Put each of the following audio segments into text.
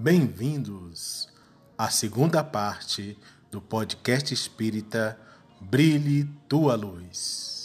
Bem-vindos à segunda parte do podcast espírita Brilhe Tua Luz.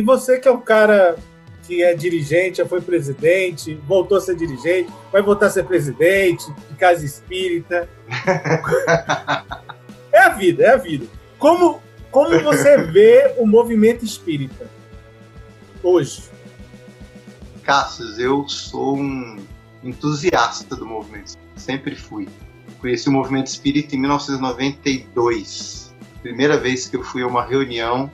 E você que é um cara que é dirigente, já foi presidente, voltou a ser dirigente, vai voltar a ser presidente de casa espírita. é a vida, é a vida. Como, como você vê o movimento espírita hoje? Cassius, eu sou um entusiasta do movimento. Sempre fui. Conheci o movimento espírita em 1992. Primeira vez que eu fui a uma reunião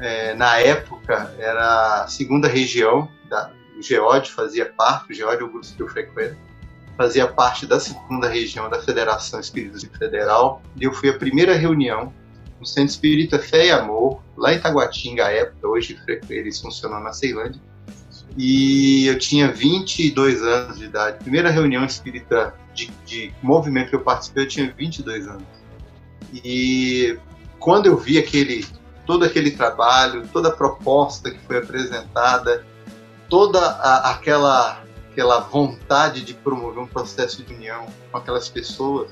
é, na época era a segunda região da, o GEOD fazia parte, o GEOD é o grupo que eu frequento, fazia parte da segunda região da Federação Espírita Federal, e eu fui à primeira reunião no Centro Espírita Fé e Amor, lá em Taguatinga, à época, hoje eles funcionam na Ceilândia, e eu tinha 22 anos de idade. Primeira reunião espírita de, de movimento que eu participei, eu tinha 22 anos. E quando eu vi aquele todo aquele trabalho, toda a proposta que foi apresentada, toda a, aquela aquela vontade de promover um processo de união com aquelas pessoas.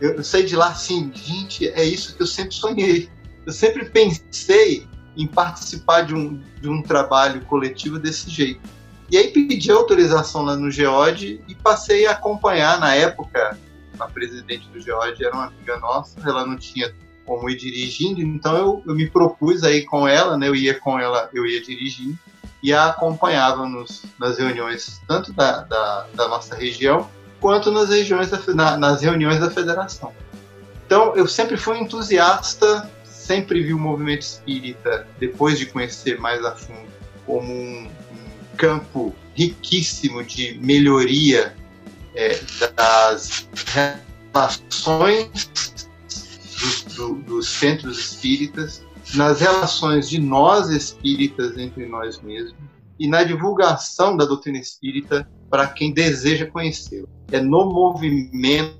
Eu, saí de lá assim, gente, é isso que eu sempre sonhei. Eu sempre pensei em participar de um, de um trabalho coletivo desse jeito. E aí pedi autorização lá no Geode e passei a acompanhar. Na época, a presidente do Geode era uma amiga nossa, ela não tinha como ir dirigindo, então eu, eu me propus aí com ela, né? Eu ia com ela, eu ia dirigindo e a acompanhava nos, nas reuniões tanto da, da, da nossa região quanto nas regiões da, na, nas reuniões da federação. Então eu sempre fui entusiasta, sempre vi o movimento espírita depois de conhecer mais a fundo como um, um campo riquíssimo de melhoria é, das relações dos, do, dos centros espíritas, nas relações de nós espíritas entre nós mesmos e na divulgação da doutrina espírita para quem deseja conhecê-la. É no movimento,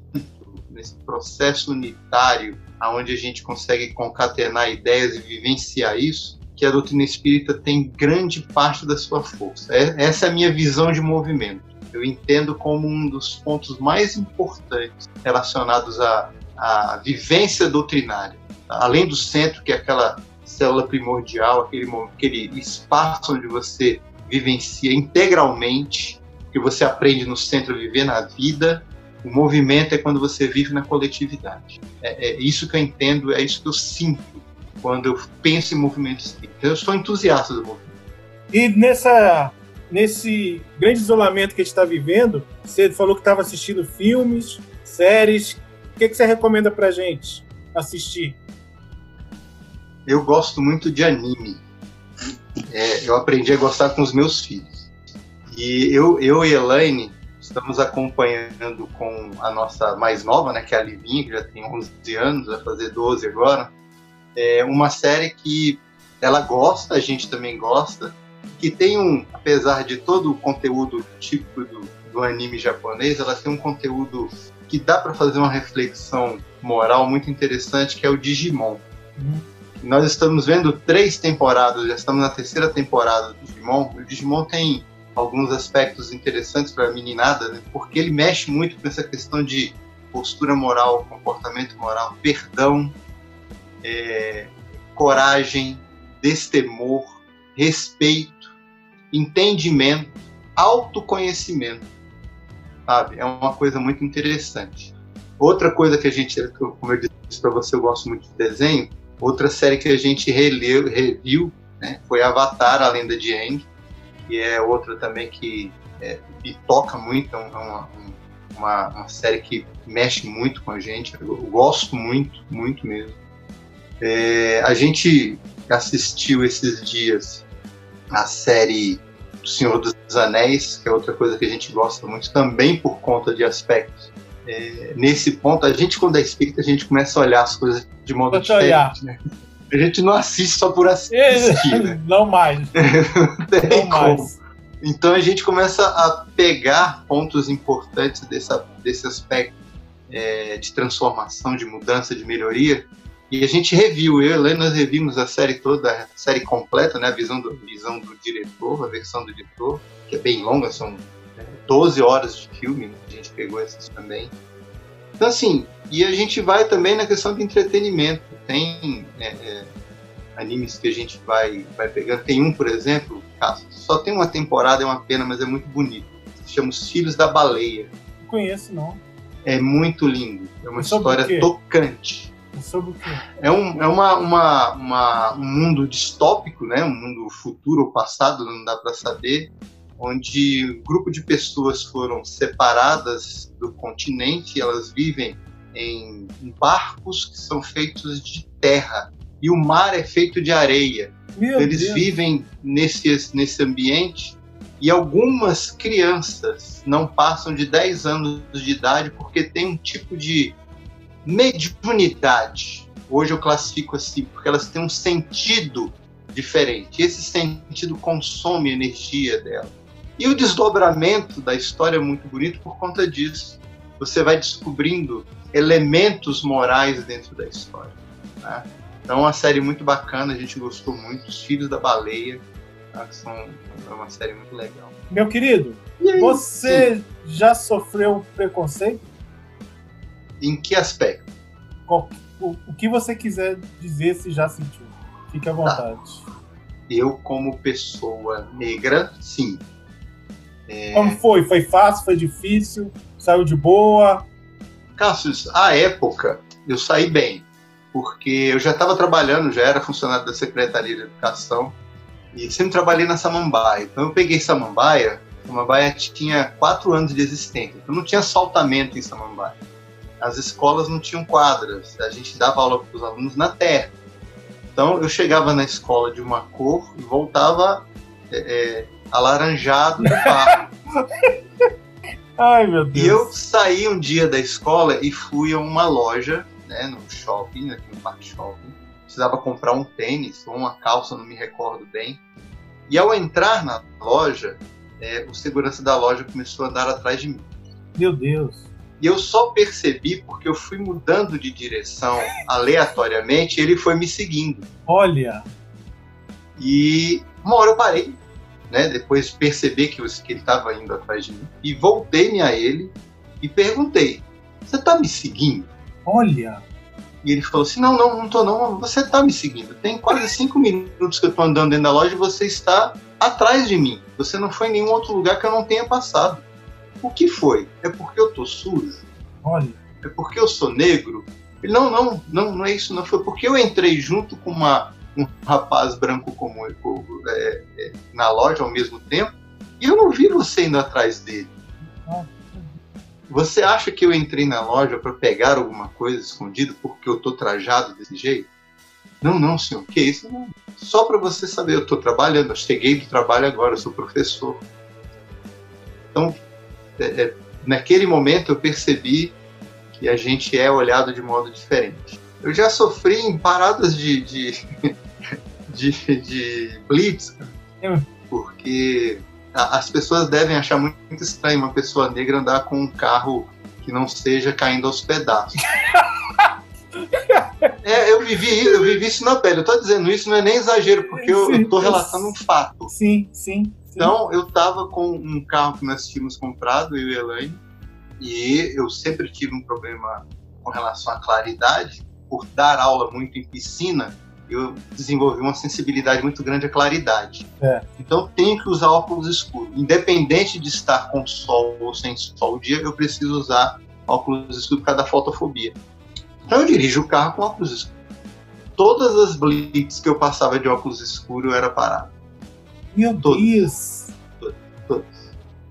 nesse processo unitário, aonde a gente consegue concatenar ideias e vivenciar isso, que a doutrina espírita tem grande parte da sua força. É, essa é a minha visão de movimento. Eu entendo como um dos pontos mais importantes relacionados a a vivência doutrinária. Além do centro, que é aquela célula primordial, aquele, aquele espaço onde você vivencia integralmente, que você aprende no centro a viver na vida, o movimento é quando você vive na coletividade. É, é, isso que eu entendo, é isso que eu sinto quando eu penso em movimento espírita. Eu sou entusiasta do movimento. E nessa, nesse grande isolamento que a gente está vivendo, você falou que estava assistindo filmes, séries. O que, que você recomenda pra gente assistir? Eu gosto muito de anime. É, eu aprendi a gostar com os meus filhos. E eu, eu e Elaine estamos acompanhando com a nossa mais nova, né, que é a Livinha, que já tem 11 anos, vai fazer 12 agora, é uma série que ela gosta, a gente também gosta, que tem um, apesar de todo o conteúdo típico do, do anime japonês, ela tem um conteúdo que dá para fazer uma reflexão moral muito interessante, que é o Digimon. Uhum. Nós estamos vendo três temporadas, já estamos na terceira temporada do Digimon. O Digimon tem alguns aspectos interessantes para a meninada, né? porque ele mexe muito com essa questão de postura moral, comportamento moral, perdão, é, coragem, destemor, respeito, entendimento, autoconhecimento sabe? É uma coisa muito interessante. Outra coisa que a gente, como eu disse para você, eu gosto muito de desenho. Outra série que a gente releu, reviu né, foi Avatar, a Lenda de Aang, que é outra também que é, toca muito, é uma, uma, uma, série que mexe muito com a gente, eu, gosto muito, muito mesmo. É, a gente assistiu esses dias a série Senhor dos Anéis, que é outra coisa que a gente gosta muito, também por conta de aspectos. É, nesse ponto, a gente, quando é espírita, a gente começa a olhar as coisas de modo diferente. Né? A gente não assiste só por assistir, né? Não mais. Não tem Não como. mais. Então a gente começa a pegar pontos importantes dessa, desse aspecto é, de transformação, de mudança, de melhoria. E a gente reviu, eu e Helena, nós revimos a série toda, a série completa, né? A visão do, visão do diretor, a versão do diretor, que é bem longa, são é, 12 horas de filme, né? a gente pegou essas também. Então, assim, e a gente vai também na questão de entretenimento. Tem é, é, animes que a gente vai, vai pegando. Tem um, por exemplo, Cássio, só tem uma temporada, é uma pena, mas é muito bonito. Se chama Os Filhos da Baleia. Não conheço, não. É muito lindo. É uma Sobre história tocante. É sobre o? É, um, é uma, uma, uma- um mundo distópico, né? um mundo futuro ou passado, não dá para saber, onde um grupo de pessoas foram separadas do continente, elas vivem em, em barcos que são feitos de terra e o mar é feito de areia. Meu Eles Deus. vivem nesse, nesse ambiente e algumas crianças não passam de 10 anos de idade porque tem um tipo de mediunidade. Hoje eu classifico assim, porque elas têm um sentido diferente. Esse sentido consome a energia dela. E o desdobramento da história é muito bonito por conta disso. Você vai descobrindo elementos morais dentro da história. né? Então, é uma série muito bacana, a gente gostou muito. Os Filhos da Baleia tá? são é uma série muito legal. Meu querido, aí, você já sofreu preconceito? Em que aspecto? Qual- o, o que você quiser dizer se já sentiu. Fique à Tá. vontade. Eu, como pessoa negra, sim. É. Como foi? Foi fácil? Foi difícil? Saiu de boa? Cassius, à época, eu saí bem, porque eu já estava trabalhando, já era funcionário da Secretaria de Educação e sempre trabalhei na Samambaia. Então eu peguei Samambaia, Samambaia tinha quatro anos de existência, então não tinha saltamento em Samambaia. As escolas não tinham quadras, a gente dava aula para os alunos na terra. Então eu chegava na escola de uma cor e voltava é, é, alaranjado do. Ai, meu E eu Deus. saí um dia da escola e fui a uma loja, né, no shopping, aqui no Parque Shopping. Precisava comprar um tênis ou uma calça, não me recordo bem. E ao entrar na loja, é, o segurança da loja começou a andar atrás de mim. Meu Deus. E eu só percebi porque eu fui mudando de direção aleatoriamente e ele foi me seguindo. Olha. E uma hora eu parei, né? Depois de perceber que, eu- que ele estava indo atrás de mim. E voltei-me a ele e perguntei: Você está me seguindo? Olha. E ele falou assim: Não, não, não tô não. Você está me seguindo. Tem quase cinco minutos que eu estou andando dentro da loja e você está atrás de mim. Você não foi em nenhum outro lugar que eu não tenha passado. O que foi? É porque eu tô sujo? Olha. É porque eu sou negro? Ele, não, não, não, não é isso, não. Foi porque eu entrei junto com uma, um rapaz branco como é, é, na loja ao mesmo tempo e eu não vi você indo atrás dele. Ah. Você acha que eu entrei na loja para pegar alguma coisa escondida porque eu tô trajado desse jeito? Não, não, senhor. Que isso? Não. Só para você saber, eu tô trabalhando. Eu cheguei do trabalho agora. Eu sou professor. Então, é, é, naquele momento eu percebi que a gente é olhado de modo diferente. Eu já sofri em paradas de, de, de, de blitz, Hum. porque as pessoas devem achar muito estranho uma pessoa negra andar com um carro que não seja caindo aos pedaços. É, eu vivi, eu vivi isso na pele. Eu tô dizendo isso, não é nem exagero, porque eu, eu tô relatando um fato. Sim, sim. Então, eu tava com um carro que nós tínhamos comprado, eu e a Elaine, e eu sempre tive um problema com relação à claridade. Por dar aula muito em piscina, eu desenvolvi uma sensibilidade muito grande à claridade. É. Então, tenho que usar óculos escuros. Independente de estar com sol ou sem sol o dia, eu preciso usar óculos escuros por causa da fotofobia. Então, eu dirijo o carro com óculos escuros. Todas as blitz que eu passava de óculos escuros, eu era parado. Meu. Deus.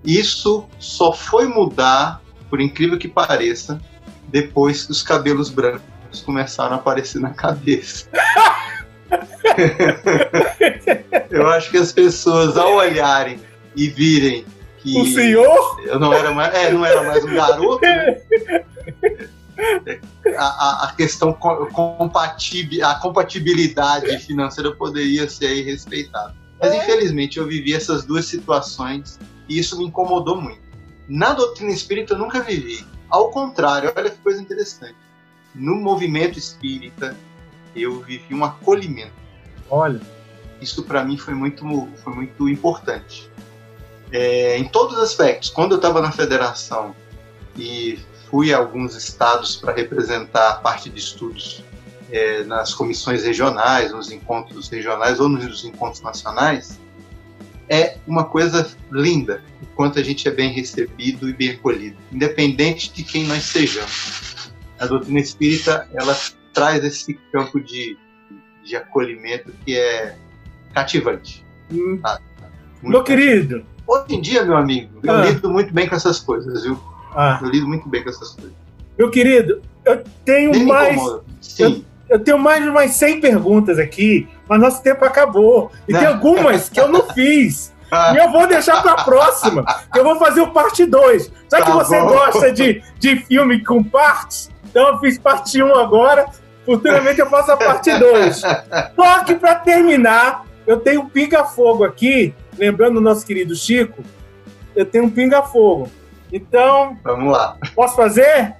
Isso só foi mudar, por incrível que pareça, depois que os cabelos brancos começaram a aparecer na cabeça. Eu acho que as pessoas, ao olharem e virem que O senhor? eu não era mais, é, não era mais um garoto, né? a, a questão compatib, a compatibilidade financeira poderia ser aí respeitada. Mas É. infelizmente eu vivi essas duas situações e isso me incomodou muito. Na doutrina espírita eu nunca vivi. Ao contrário, olha que coisa interessante. No movimento espírita eu vivi um acolhimento. Olha, Isso para mim foi muito, foi muito importante. É, em todos os aspectos. Quando eu estava na federação e fui a alguns estados para representar a parte de estudos é, nas comissões regionais, nos encontros regionais ou nos encontros nacionais, é uma coisa linda o quanto a gente é bem recebido e bem acolhido, independente de quem nós sejamos. A doutrina espírita ela traz esse campo de, de acolhimento que é cativante. hum, Muito meu querido. Hoje em dia, meu amigo, eu Ah. lido muito bem com essas coisas, viu? Ah, Eu lido muito bem com essas coisas. meu querido, eu tenho Nem mais. Sim. Eu tenho mais de umas 100 perguntas aqui, mas nosso tempo acabou. E tem algumas que eu não fiz. Ah, E eu vou deixar para a próxima. que Eu vou fazer o parte 2. Já que Tá você bom. gosta de, de filme com partes, então eu fiz parte 1 agora. Futuramente eu faço a parte 2. Só que para terminar, eu tenho um pinga-fogo aqui. Lembrando o nosso querido Chico, eu tenho um pinga-fogo. Então, vamos lá. posso fazer?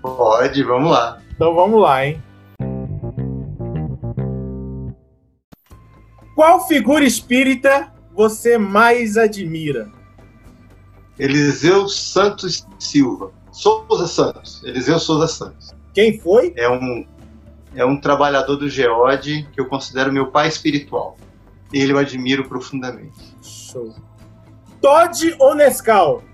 Pode, vamos lá. Então vamos lá, hein? Qual figura espírita você mais admira? Eliseu Santos Silva. Souza Santos. Eliseu Souza Santos. Quem foi? É um, é um trabalhador do Geode que eu considero meu pai espiritual. Ele eu admiro profundamente. Show. Todd ou Nescau?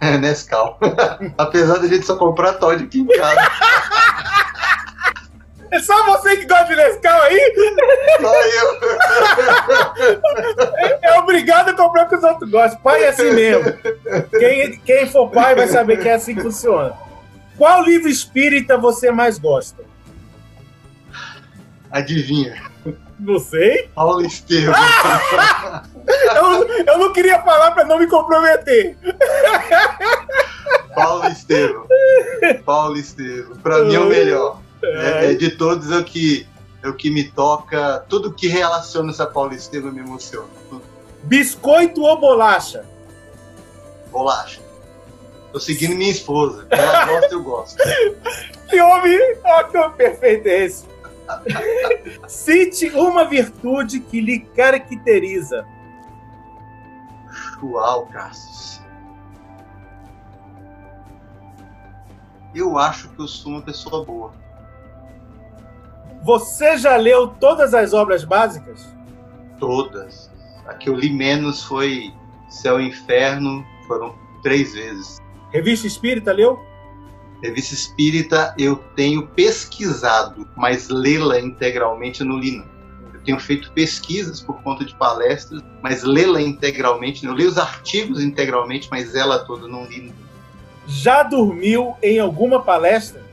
É Nescau. Apesar da gente só comprar Todd aqui em casa. É só você que gosta de Nescau aí? Só eu. É obrigado a comprar o que os outros gostam. Pai é assim mesmo. Quem, quem for pai vai saber que é assim que funciona. Qual livro espírita você mais gosta? Adivinha. Não sei. Paulo Estevam. Eu, eu não queria falar para não me comprometer. Paulo Estevam. Paulo Estevam. Pra mim é o melhor. É, é de todos é o que, é o que me toca. Tudo que relaciona-se a Paulo Estevam me emociona. Tudo. Biscoito ou bolacha? Bolacha. Tô seguindo minha esposa. Ela gosta, eu gosto. Que homem! Ó, que perfeito é esse. Cite uma virtude que lhe caracteriza. Uau, Cassius. Eu acho que eu sou uma pessoa boa. Você já leu todas as obras básicas? Todas. A que eu li menos foi Céu e Inferno. Foram três vezes. Revista Espírita leu? Revista Espírita eu tenho pesquisado, mas lê-la integralmente eu não li não. Eu tenho feito pesquisas por conta de palestras, mas lê-la integralmente, não. eu leio os artigos integralmente, mas ela toda eu não li não. Já dormiu em alguma palestra?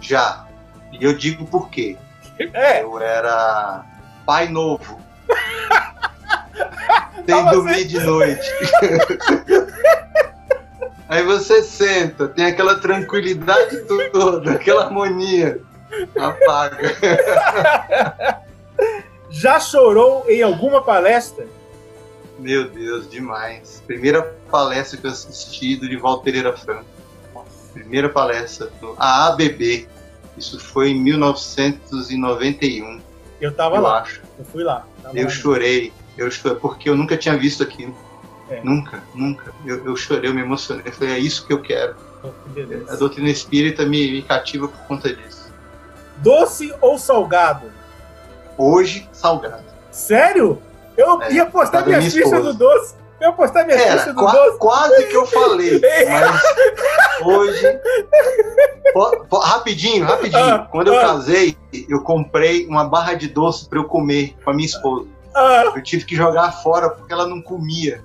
já. E eu digo por quê. É, Eu era pai novo. Sem você- dormir de noite. Aí você senta, tem aquela tranquilidade toda, aquela harmonia. Apaga. já chorou em alguma palestra? Meu Deus, demais. Primeira palestra que eu assisti do Divaldo Pereira Franco. Primeira palestra no AABB. Isso foi em 1991, Eu tava eu lá, acho. eu fui lá. Eu lá. chorei. Eu chorei porque eu nunca tinha visto aquilo. É. Nunca, nunca. Eu, eu chorei, eu me emocionei. Eu falei, é isso que eu quero. Que. A doutrina espírita me, me cativa por conta disso. Doce ou salgado? Hoje, salgado. Sério? Eu É, ia postar da minha ficha do doce. Eu postar minha Era, ficha do qua- doce. quase que eu falei. Mas hoje. Po- po- rapidinho, rapidinho. Ah, Quando eu ah. casei, eu comprei uma barra de doce para eu comer com a minha esposa. Ah, Eu tive que jogar fora porque ela não comia.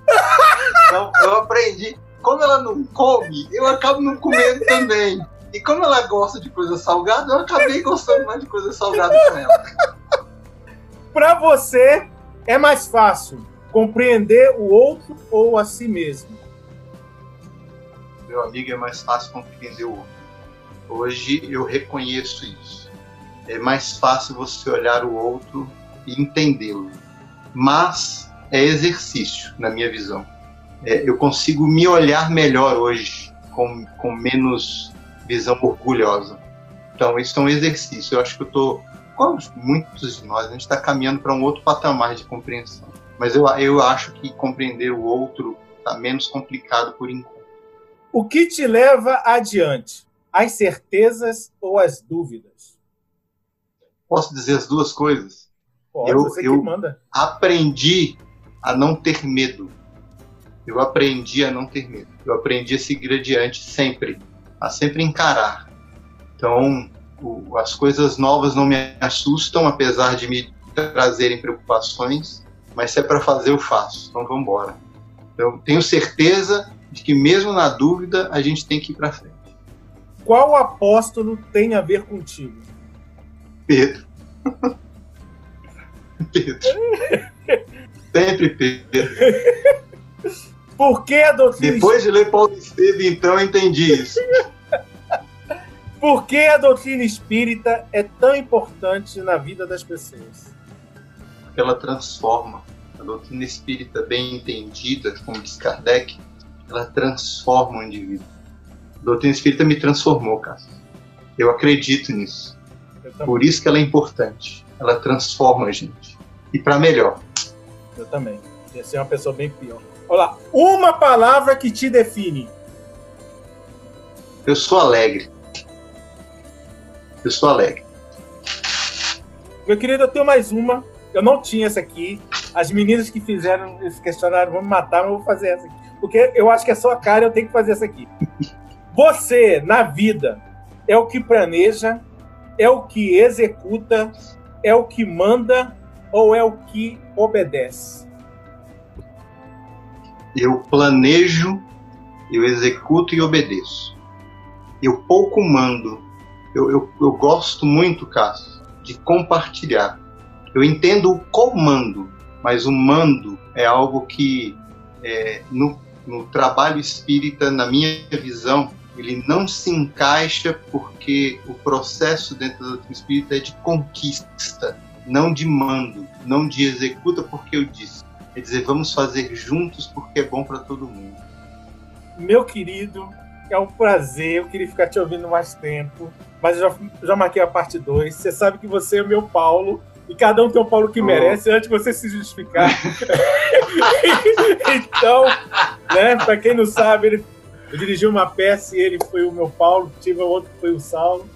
Então eu aprendi. Como ela não come, eu acabo não comendo também. E como ela gosta de coisa salgada, eu acabei gostando mais de coisa salgada com ela. pra você, é mais fácil compreender o outro ou a si mesmo? Meu amigo é mais fácil compreender o outro. Hoje eu reconheço isso. É mais fácil você olhar o outro e entendê-lo. Mas é exercício, na minha visão. É, eu consigo me olhar melhor hoje, com, com menos visão orgulhosa. Então, isso é um exercício. Eu acho que eu estou, como muitos de nós, a gente está caminhando para um outro patamar de compreensão. Mas eu, eu acho que compreender o outro está menos complicado por enquanto. O que te leva adiante? As certezas ou as dúvidas? Posso dizer as duas coisas? Pode, eu, você eu manda. aprendi a não ter medo. Eu aprendi a não ter medo. Eu aprendi a seguir adiante sempre, a sempre encarar. Então, o, as coisas novas não me assustam, apesar de me trazerem preocupações, mas se é para fazer, eu faço. Então, vamos embora. Eu tenho certeza de que, mesmo na dúvida, a gente tem que ir para frente. Qual apóstolo tem a ver contigo? Pedro. Pedro. Sempre Pedro. Por que a doutrina Depois de ler Paulo Estevam, então, eu entendi isso. Por que a doutrina espírita é tão importante na vida das pessoas? Porque ela transforma. A doutrina espírita, bem entendida, como diz Kardec, ela transforma o indivíduo. A doutrina espírita me transformou, Cássio. Eu acredito nisso. Eu. Por isso que ela é importante. Ela transforma a gente. E para melhor. Eu também. Ia ser uma pessoa bem pior. Olha lá. Uma palavra que te define. Eu sou alegre. Eu sou alegre. Meu querido, eu tenho mais uma. Eu não tinha essa aqui. As meninas que fizeram esse questionário vão me matar, mas eu vou fazer essa aqui. Porque eu acho que é só a cara, eu tenho que fazer essa aqui. Você, na vida, é o que planeja, é o que executa, é o que manda ou é o que obedece? Eu planejo, eu executo e obedeço. Eu pouco mando. Eu, eu, eu gosto muito, Cássio, de compartilhar. Eu entendo o comando, mas o mando é algo que, é, no, no trabalho espírita, na minha visão, ele não se encaixa porque o processo dentro da doutrina espírita é de conquista, não de mando, não de executa porque eu disse. É dizer, vamos fazer juntos porque é bom para todo mundo. Meu querido, é um prazer. Eu queria ficar te ouvindo mais tempo, mas já, já marquei a parte 2. Você sabe que você é meu Paulo. E cada um tem o Paulo que Oh. merece, antes de você se justificar. então, né, para quem não sabe, ele eu dirigi uma peça e ele foi o meu Paulo, tive outro que foi o Saulo.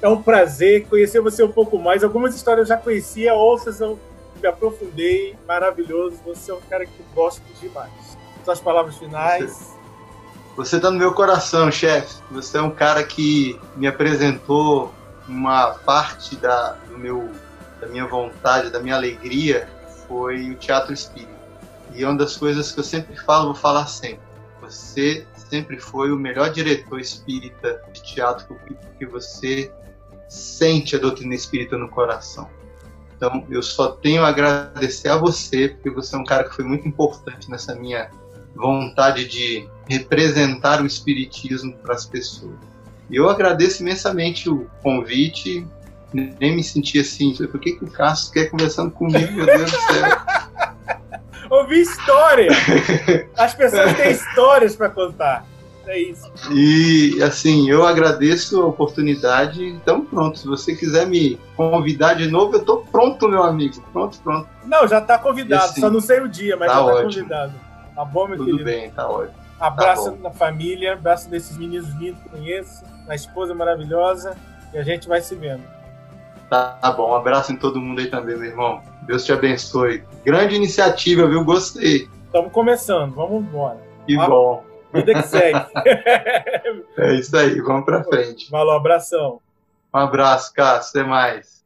É um prazer conhecer você um pouco mais. Algumas histórias eu já conhecia, outras eu me aprofundei. Maravilhoso. Você é um cara que eu gosto demais. Suas palavras finais. Você tá no meu coração, chefe. Você é um cara que me apresentou uma parte da, do meu, da minha vontade, da minha alegria, foi o teatro espírita. E é uma das coisas que eu sempre falo, vou falar sempre. Você sempre foi o melhor diretor espírita de teatro porque você sente a doutrina espírita no coração. Então, eu só tenho a agradecer a você, porque você é um cara que foi muito importante nessa minha vontade de representar o espiritismo para as pessoas. E eu agradeço imensamente o convite, nem me senti assim, falei, por que, que o Cássio quer conversando comigo, meu Deus do céu? Ouvir história! As pessoas têm histórias para contar. É isso. E assim, eu agradeço a oportunidade. Então, pronto, se você quiser me convidar de novo, eu tô pronto, meu amigo. Pronto, pronto. Não, já tá convidado. Assim, só não sei o dia, mas tá já tá ótimo. convidado. Tá bom, meu Tudo querido? bem, tá ótimo. Abraço Tá na família, abraço desses meninos lindos que conheço, na esposa maravilhosa. E a gente vai se vendo. Tá, tá bom, um abraço em todo mundo aí também, meu irmão. Deus te abençoe. Grande iniciativa, viu? Gostei. Estamos começando, vamos embora. Que Ah. bom. Vida que segue. É isso aí, vamos pra frente. Valeu, abração. Um abraço, Cássio. Até mais.